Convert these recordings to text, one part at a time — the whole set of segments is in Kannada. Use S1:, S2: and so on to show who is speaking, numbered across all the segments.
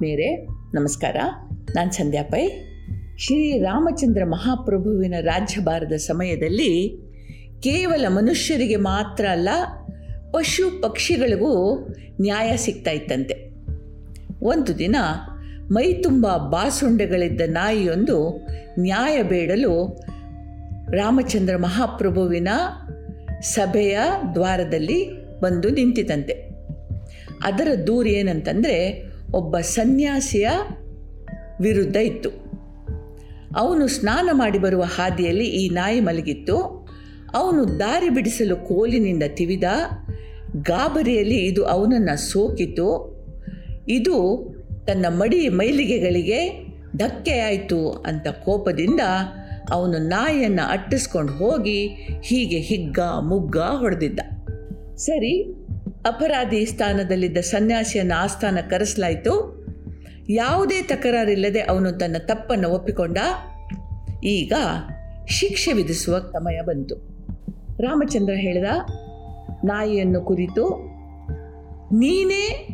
S1: ಆತ್ಮೀಯರೇ, ನಮಸ್ಕಾರ. ನಾನು ಸಂಧ್ಯಾ ಪೈ. ಶ್ರೀ ರಾಮಚಂದ್ರ ಮಹಾಪ್ರಭುವಿನ ರಾಜ್ಯಭಾರದ ಸಮಯದಲ್ಲಿ ಕೇವಲ ಮನುಷ್ಯರಿಗೆ ಮಾತ್ರ ಅಲ್ಲ, ಪಶು ಪಕ್ಷಿಗಳಿಗೂ ನ್ಯಾಯ ಸಿಗ್ತಾ ಇತ್ತಂತೆ. ಒಂದು ದಿನ ಮೈ ತುಂಬ ಬಾಸುಂಡೆಗಳಿದ್ದ ನಾಯಿಯೊಂದು ನ್ಯಾಯ ಬೇಡಲು ರಾಮಚಂದ್ರ ಮಹಾಪ್ರಭುವಿನ ಸಭೆಯ ದ್ವಾರದಲ್ಲಿ ಬಂದು ನಿಂತಿತಂತೆ. ಅದರ ದೂರ ಏನಂತಂದರೆ ಒಬ್ಬ ಸನ್ಯಾಸಿಯ ವಿರುದ್ಧ ಇತ್ತು. ಅವನು ಸ್ನಾನ ಮಾಡಿ ಬರುವ ಹಾದಿಯಲ್ಲಿ ಈ ನಾಯಿ ಮಲಗಿತ್ತು. ಅವನು ದಾರಿ ಬಿಡಿಸಲು ಕೋಲಿನಿಂದ ತಿವಿದ ಗಾಬರಿಯಲ್ಲಿ ಇದು ಅವನನ್ನು ಸೋಕಿತು. ಇದು ತನ್ನ ಮಡಿ ಮೈಲಿಗೆಗಳಿಗೆ ಧಕ್ಕೆಯಾಯಿತು ಅಂತ ಕೋಪದಿಂದ ಅವನು ನಾಯಿಯನ್ನು ಅಟ್ಟಿಸ್ಕೊಂಡು ಹೋಗಿ ಹೀಗೆ ಹಿಗ್ಗ ಮುಗ್ಗ ಹೊಡೆದಿದ್ದ. ಸರಿ ಅಪರಾಧಿ ಸ್ಥಾನದಲ್ಲಿದ್ದ ಸನ್ಯಾಸಿಯನ್ನು ಆಸ್ಥಾನ ಕರೆಸಲಾಯಿತು. ಯಾವುದೇ ತಕರಾರಿಲ್ಲದೆ ಅವನು ತನ್ನ ತಪ್ಪನ್ನು ಒಪ್ಪಿಕೊಂಡ. ಈಗ ಶಿಕ್ಷೆ ವಿಧಿಸುವ ಸಮಯ ಬಂತು. ರಾಮಚಂದ್ರ ಹೇಳಿದ, ನಾಯಿಯನ್ನು ಕುರಿತು ನೀನೇ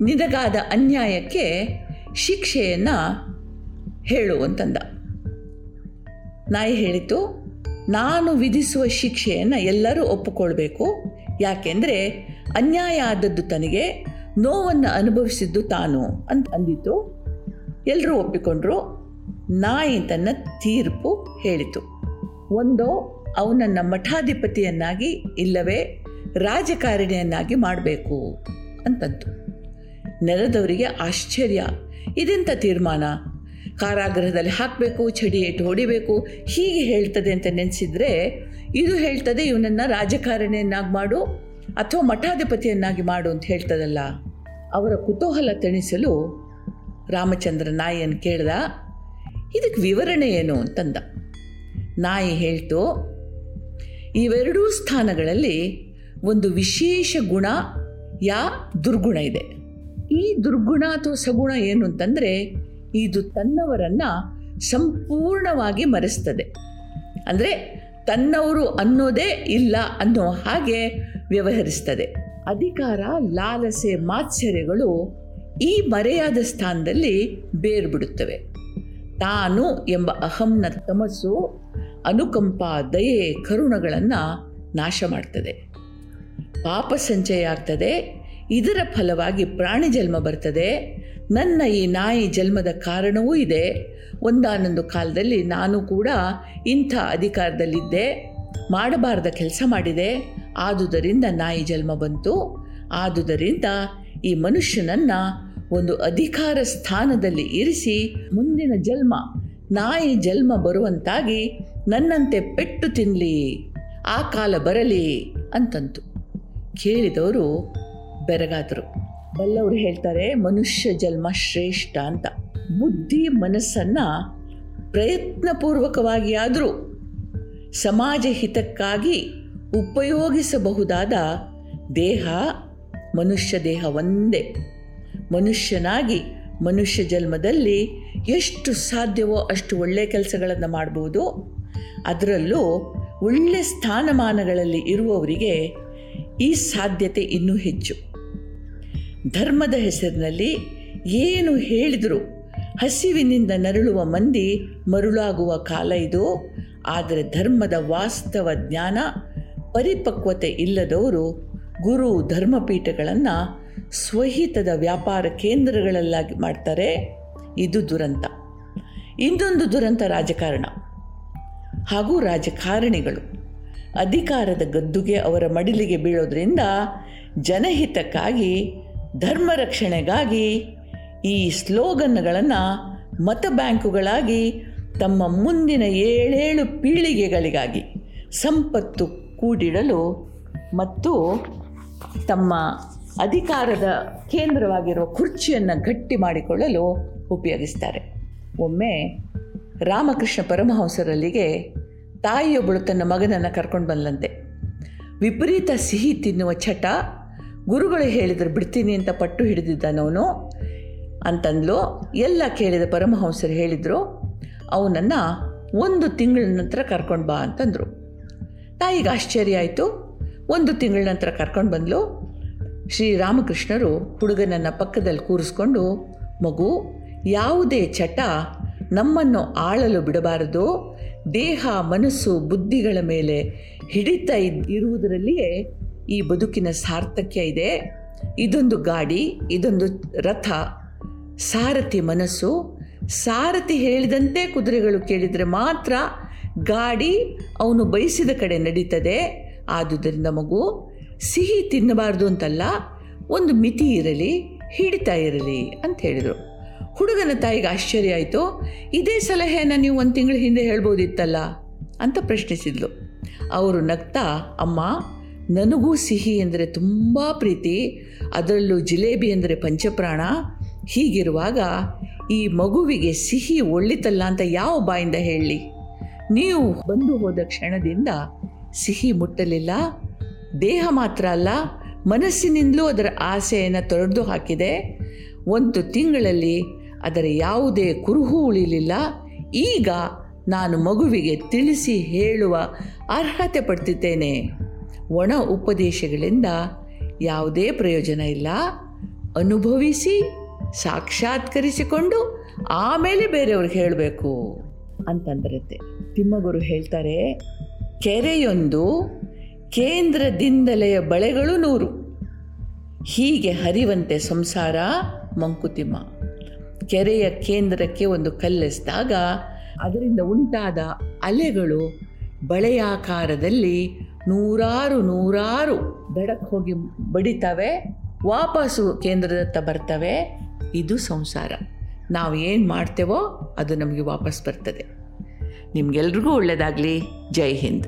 S1: ನಿನಗಾದ ಅನ್ಯಾಯಕ್ಕೆ ಶಿಕ್ಷೆಯನ್ನು ಹೇಳು ಅಂತಂದ. ನಾಯಿ ಹೇಳಿತು, ನಾನು ವಿಧಿಸುವ ಶಿಕ್ಷೆಯನ್ನು ಎಲ್ಲರೂ ಒಪ್ಪಿಕೊಳ್ಬೇಕು. ಯಾಕೆಂದರೆ ಅನ್ಯಾಯ ಆದದ್ದು ತನಗೆ ನೋವನ್ನು ಅನುಭವಿಸಿದ್ದು ತಾನು ಅಂತ ಅಂದಿತು ಎಲ್ಲರೂ ಒಪ್ಪಿಕೊಂಡ್ರು. ನಾಯಿ ತನ್ನ ತೀರ್ಪು ಹೇಳಿತು. ಒಂದೋ ಅವನನ್ನು ಮಠಾಧಿಪತಿಯನ್ನಾಗಿ ಇಲ್ಲವೇ ರಾಜಕಾರಣಿಯನ್ನಾಗಿ ಮಾಡಬೇಕು ಅಂತಂತು. ನೆಲದವರಿಗೆ ಆಶ್ಚರ್ಯ. ಇದೆಂಥ ತೀರ್ಮಾನ? ಕಾರಾಗೃಹದಲ್ಲಿ ಹಾಕಬೇಕು ಚಡಿ ಏಟು ಹೊಡಿಬೇಕು, ಹೀಗೆ ಹೇಳ್ತದೆ ಅಂತ ನೆನೆಸಿದರೆ ಇದು ಹೇಳ್ತದೆ ಇವನನ್ನು ರಾಜಕಾರಣಿಯನ್ನಾಗಿ ಮಾಡು ಅಥವಾ ಮಠಾಧಿಪತಿಯನ್ನಾಗಿ ಮಾಡು ಅಂತ ಹೇಳ್ತದಲ್ಲ, ಅವರ ಕುತೂಹಲ ತಣಿಸಲು ರಾಮಚಂದ್ರ ನಾಯಿಯನ್ನು ಕೇಳ್ದ, ಇದಕ್ಕೆ ವಿವರಣೆ ಏನು ಅಂತಂದ. ನಾಯಿ ಹೇಳ್ತು, ಇವೆರಡೂ ಸ್ಥಾನಗಳಲ್ಲಿ ಒಂದು ವಿಶೇಷ ಗುಣ, ಯಾ ದುರ್ಗುಣ ಇದೆ. ಈ ದುರ್ಗುಣ ಅಥವಾ ಸಗುಣ ಏನು ಅಂತಂದರೆ, ಇದು ತನ್ನವರನ್ನು ಸಂಪೂರ್ಣವಾಗಿ ಮರೆಸ್ತದೆ. ಅಂದರೆ, ತನ್ನವರು ಅನ್ನೋದೇ ಇಲ್ಲ ಅನ್ನೋ ಹಾಗೆ ವ್ಯವಹರಿಸ್ತದೆ ಅಧಿಕಾರ, ಲಾಲಸೆ, ಮಾತ್ಸರ್ಯಗಳು ಈ ಮರೆಯಾದ ಸ್ಥಾನದಲ್ಲಿ ಬೇರ್ಬಿಡುತ್ತವೆ. ತಾನು ಎಂಬ ಅಹಂನ ತಮಸ್ಸು, ಅನುಕಂಪ, ದಯೆ, ಕರುಣಗಳನ್ನು ನಾಶ ಮಾಡ್ತದೆ. ಪಾಪ ಸಂಚಯ ಆಗ್ತದೆ ಇದರ ಫಲವಾಗಿ ಪ್ರಾಣಿ ಜನ್ಮ ಬರ್ತದೆ. ನನ್ನ ಈ ನಾಯಿ ಜನ್ಮದ ಕಾರಣವೂ ಇದೆ. ಒಂದಾನೊಂದು ಕಾಲದಲ್ಲಿ ನಾನು ಕೂಡ ಇಂಥ ಅಧಿಕಾರದಲ್ಲಿದ್ದೆ, ಮಾಡಬಾರ್ದ ಕೆಲಸ ಮಾಡಿದೆ. ಆದುದರಿಂದ ನಾಯಿ ಜನ್ಮ ಬಂತು. ಆದುದರಿಂದ ಈ ಮನುಷ್ಯನನ್ನು ಒಂದು ಅಧಿಕಾರ ಸ್ಥಾನದಲ್ಲಿ ಇರಿಸಿ ಮುಂದಿನ ಜನ್ಮ, ನಾಯಿ ಜನ್ಮ ಬರುವಂತಾಗಿ ನನ್ನಂತೆ ಪೆಟ್ಟು ತಿನ್ನಲಿ ಆ ಕಾಲ ಬರಲಿ ಅಂತಂತು. ಕೇಳಿದವರು ಬೆರಗಾದರು. ಬಲ್ಲವರು ಹೇಳ್ತಾರೆ, ಮನುಷ್ಯ ಜನ್ಮ ಶ್ರೇಷ್ಠ ಅಂತ. ಬುದ್ಧಿ ಮನಸ್ಸನ್ನು ಪ್ರಯತ್ನಪೂರ್ವಕವಾಗಿಯಾದರೂ ಸಮಾಜ ಹಿತಕ್ಕಾಗಿ ಉಪಯೋಗಿಸಬಹುದಾದ ದೇಹ, ಮನುಷ್ಯ ದೇಹ ಒಂದೇ. ಮನುಷ್ಯನಾಗಿ ಮನುಷ್ಯ ಜನ್ಮದಲ್ಲಿ ಎಷ್ಟು ಸಾಧ್ಯವೋ ಅಷ್ಟು ಒಳ್ಳೆಯ ಕೆಲಸಗಳನ್ನು ಮಾಡ್ಬೋದು. ಅದರಲ್ಲೂ ಒಳ್ಳೆಯ ಸ್ಥಾನಮಾನಗಳಲ್ಲಿ ಇರುವವರಿಗೆ ಈ ಸಾಧ್ಯತೆ ಇನ್ನೂ ಹೆಚ್ಚು. ಧರ್ಮದ ಹೆಸರಿನಲ್ಲಿ ಏನು ಹೇಳಿದರೂ ಹಸಿವಿನಿಂದ ನರಳುವ ಮಂದಿ ಮರುಳಾಗುವ ಕಾಲ ಇದು. ಆದರೆ ಧರ್ಮದ ವಾಸ್ತವ ಜ್ಞಾನ ಪರಿಪಕ್ವತೆ ಇಲ್ಲದವರು ಗುರು ಧರ್ಮಪೀಠಗಳನ್ನು ಸ್ವಹಿತದ ವ್ಯಾಪಾರ ಕೇಂದ್ರಗಳಲ್ಲಾಗಿ ಮಾಡ್ತಾರೆ. ಇದು ದುರಂತ. ಇನ್ನೊಂದು ದುರಂತ ರಾಜಕಾರಣ. ಹಾಗೂ ರಾಜಕಾರಣಿಗಳು ಅಧಿಕಾರದ ಗದ್ದುಗೆ ಅವರ ಮಡಿಲಿಗೆ ಬೀಳೋದ್ರಿಂದ ಜನಹಿತಕ್ಕಾಗಿ, ಧರ್ಮ ರಕ್ಷಣೆಗಾಗಿ ಈ ಸ್ಲೋಗನ್ಗಳನ್ನು ಮತ ಬ್ಯಾಂಕುಗಳಾಗಿ ತಮ್ಮ ಮುಂದಿನ ಏಳೇಳು ಪೀಳಿಗೆಗಳಿಗಾಗಿ ಸಂಪತ್ತು ಕೂಡಿಡಲು ಮತ್ತು ತಮ್ಮ ಅಧಿಕಾರದ ಕೇಂದ್ರವಾಗಿರುವ ಕುರ್ಚಿಯನ್ನು ಗಟ್ಟಿ ಮಾಡಿಕೊಳ್ಳಲು ಉಪಯೋಗಿಸ್ತಾರೆ. ಒಮ್ಮೆ ರಾಮಕೃಷ್ಣ ಪರಮಹಂಸರಲ್ಲಿಗೆ ತಾಯಿಯೊಬ್ಬಳು ತನ್ನ ಮಗನನ್ನು ಕರ್ಕೊಂಡು ಬಂದಂತೆ ವಿಪರೀತ ಸಿಹಿ ತಿನ್ನುವ ಚಟ ಗುರುಗಳು ಹೇಳಿದ್ರು, ಬಿಡ್ತೀನಿ ಅಂತ ಪಟ್ಟು ಹಿಡಿದಿದ್ದನವನು ಅಂತಂದ್ಲು. ಎಲ್ಲ ಕೇಳಿದ ಪರಮಹಂಸರು ಹೇಳಿದರು, ಅವನನ್ನು ಒಂದು ತಿಂಗಳ ನಂತರ ಕರ್ಕೊಂಡು ಬಾ ಅಂತಂದರು. ತಾಯಿಗೆ ಆಶ್ಚರ್ಯ ಆಯಿತು. ಒಂದು ತಿಂಗಳ ನಂತರ ಕರ್ಕೊಂಡು ಬಂದಳು ಶ್ರೀರಾಮಕೃಷ್ಣರು ಹುಡುಗನನ್ನು ಪಕ್ಕದಲ್ಲಿ ಕೂರಿಸ್ಕೊಂಡು, ಮಗು, ಯಾವುದೇ ಚಟ ನಮ್ಮನ್ನು ಆಳಲು ಬಿಡಬಾರದು. ದೇಹ, ಮನಸ್ಸು, ಬುದ್ಧಿಗಳ ಮೇಲೆ ಹಿಡಿತ ಇರುವುದರಲ್ಲಿಯೇ ಈ ಬದುಕಿನ ಸಾರ್ಥಕ್ಯ ಇದೆ. ಇದೊಂದು ಗಾಡಿ, ಇದೊಂದು ರಥ. ಸಾರಥಿ ಮನಸ್ಸು, ಸಾರಥಿ ಹೇಳಿದಂತೆ ಕುದುರೆಗಳು ಕೇಳಿದರೆ ಮಾತ್ರ ಗಾಡಿ ಅವನು ಬಯಸಿದ ಕಡೆ ನಡೀತದೆ. ಆದುದರಿಂದ ಮಗು, ಸಿಹಿ ತಿನ್ನಬಾರ್ದು ಅಂತಲ್ಲ, ಒಂದು ಮಿತಿ ಇರಲಿ, ಹಿಡಿತಾ ಇರಲಿ ಅಂತ ಹೇಳಿದರು. ಹುಡುಗನ ತಾಯಿಗೆ ಆಶ್ಚರ್ಯ ಆಯಿತು, ಇದೇ ಸಲಹೆಯನ್ನು ನೀವು ಒಂದು ತಿಂಗಳ ಹಿಂದೆ ಹೇಳ್ಬೋದಿತ್ತಲ್ಲ ಅಂತ ಪ್ರಶ್ನಿಸಿದ್ಲು. ಅವರು ನಗ್ತಾ, ಅಮ್ಮ, ನನಗೂ ಸಿಹಿ ಎಂದರೆ ತುಂಬ ಪ್ರೀತಿ, ಅದರಲ್ಲೂ ಜಿಲೇಬಿ ಅಂದರೆ ಪಂಚಪ್ರಾಣ, ಹೀಗಿರುವಾಗ ಈ ಮಗುವಿಗೆ ಸಿಹಿ ಒಳ್ಳಿತಲ್ಲ ಅಂತ ಯಾವ ಬಾಯಿಂದ ಹೇಳಲಿ ನೀವು ಬಂದು ಹೋದ ಕ್ಷಣದಿಂದ ಸಿಹಿ ಮುಟ್ಟಲಿಲ್ಲ, ದೇಹ ಮಾತ್ರ ಅಲ್ಲ, ಮನಸ್ಸಿನಿಂದಲೂ ಅದರ ಆಸೆಯನ್ನು ತೊರೆದು ಹಾಕಿದೆ. ಒಂದು ತಿಂಗಳಲ್ಲಿ ಅದರ ಯಾವುದೇ ಕುರುಹು ಉಳಿಲಿಲ್ಲ. ಈಗ ನಾನು ಮಗುವಿಗೆ ತಿಳಿಸಿ ಹೇಳುವ ಅರ್ಹತೆ ಪಡ್ತಿದ್ದೇನೆ. ಒಣ ಉಪದೇಶಗಳಿಂದ ಯಾವುದೇ ಪ್ರಯೋಜನ ಇಲ್ಲ. ಅನುಭವಿಸಿ, ಸಾಕ್ಷಾತ್ಕರಿಸಿಕೊಂಡು ಆಮೇಲೆ ಬೇರೆಯವ್ರಿಗೆ ಹೇಳಬೇಕು ಅಂತಂದ್ರತ್ತೆ ತಿಮ್ಮಗುರು ಹೇಳ್ತಾರೆ, ಕೆರೆಯೊಂದು ಕೇಂದ್ರದಿಂದಲೆಯ ಬಳೆಗಳು ನೂರು. ಹೀಗೆ ಹರಿವಂತೆ ಸಂಸಾರ ಮಂಕುತಿಮ್ಮ ಕೆರೆಯ ಕೇಂದ್ರಕ್ಕೆ ಒಂದು ಕಲ್ಲೆಸ್ದಾಗ ಅದರಿಂದ ಉಂಟಾದ ಅಲೆಗಳು ಬಳೆಯಾಕಾರದಲ್ಲಿ ನೂರಾರು ನೂರಾರು ದಡಕ್ಕೆ ಹೋಗಿ ಬಡಿತವೆ, ವಾಪಸ್ಸು ಕೇಂದ್ರದತ್ತ ಬರ್ತವೆ. ಇದು ಸಂಸಾರ. ನಾವು ಏನು ಮಾಡ್ತೇವೋ ಅದು ನಮಗೆ ವಾಪಸ್ ಬರ್ತದೆ. ನಿಮಗೆಲ್ರಿಗೂ ಒಳ್ಳೆಯದಾಗಲಿ ಜೈ ಹಿಂದ್.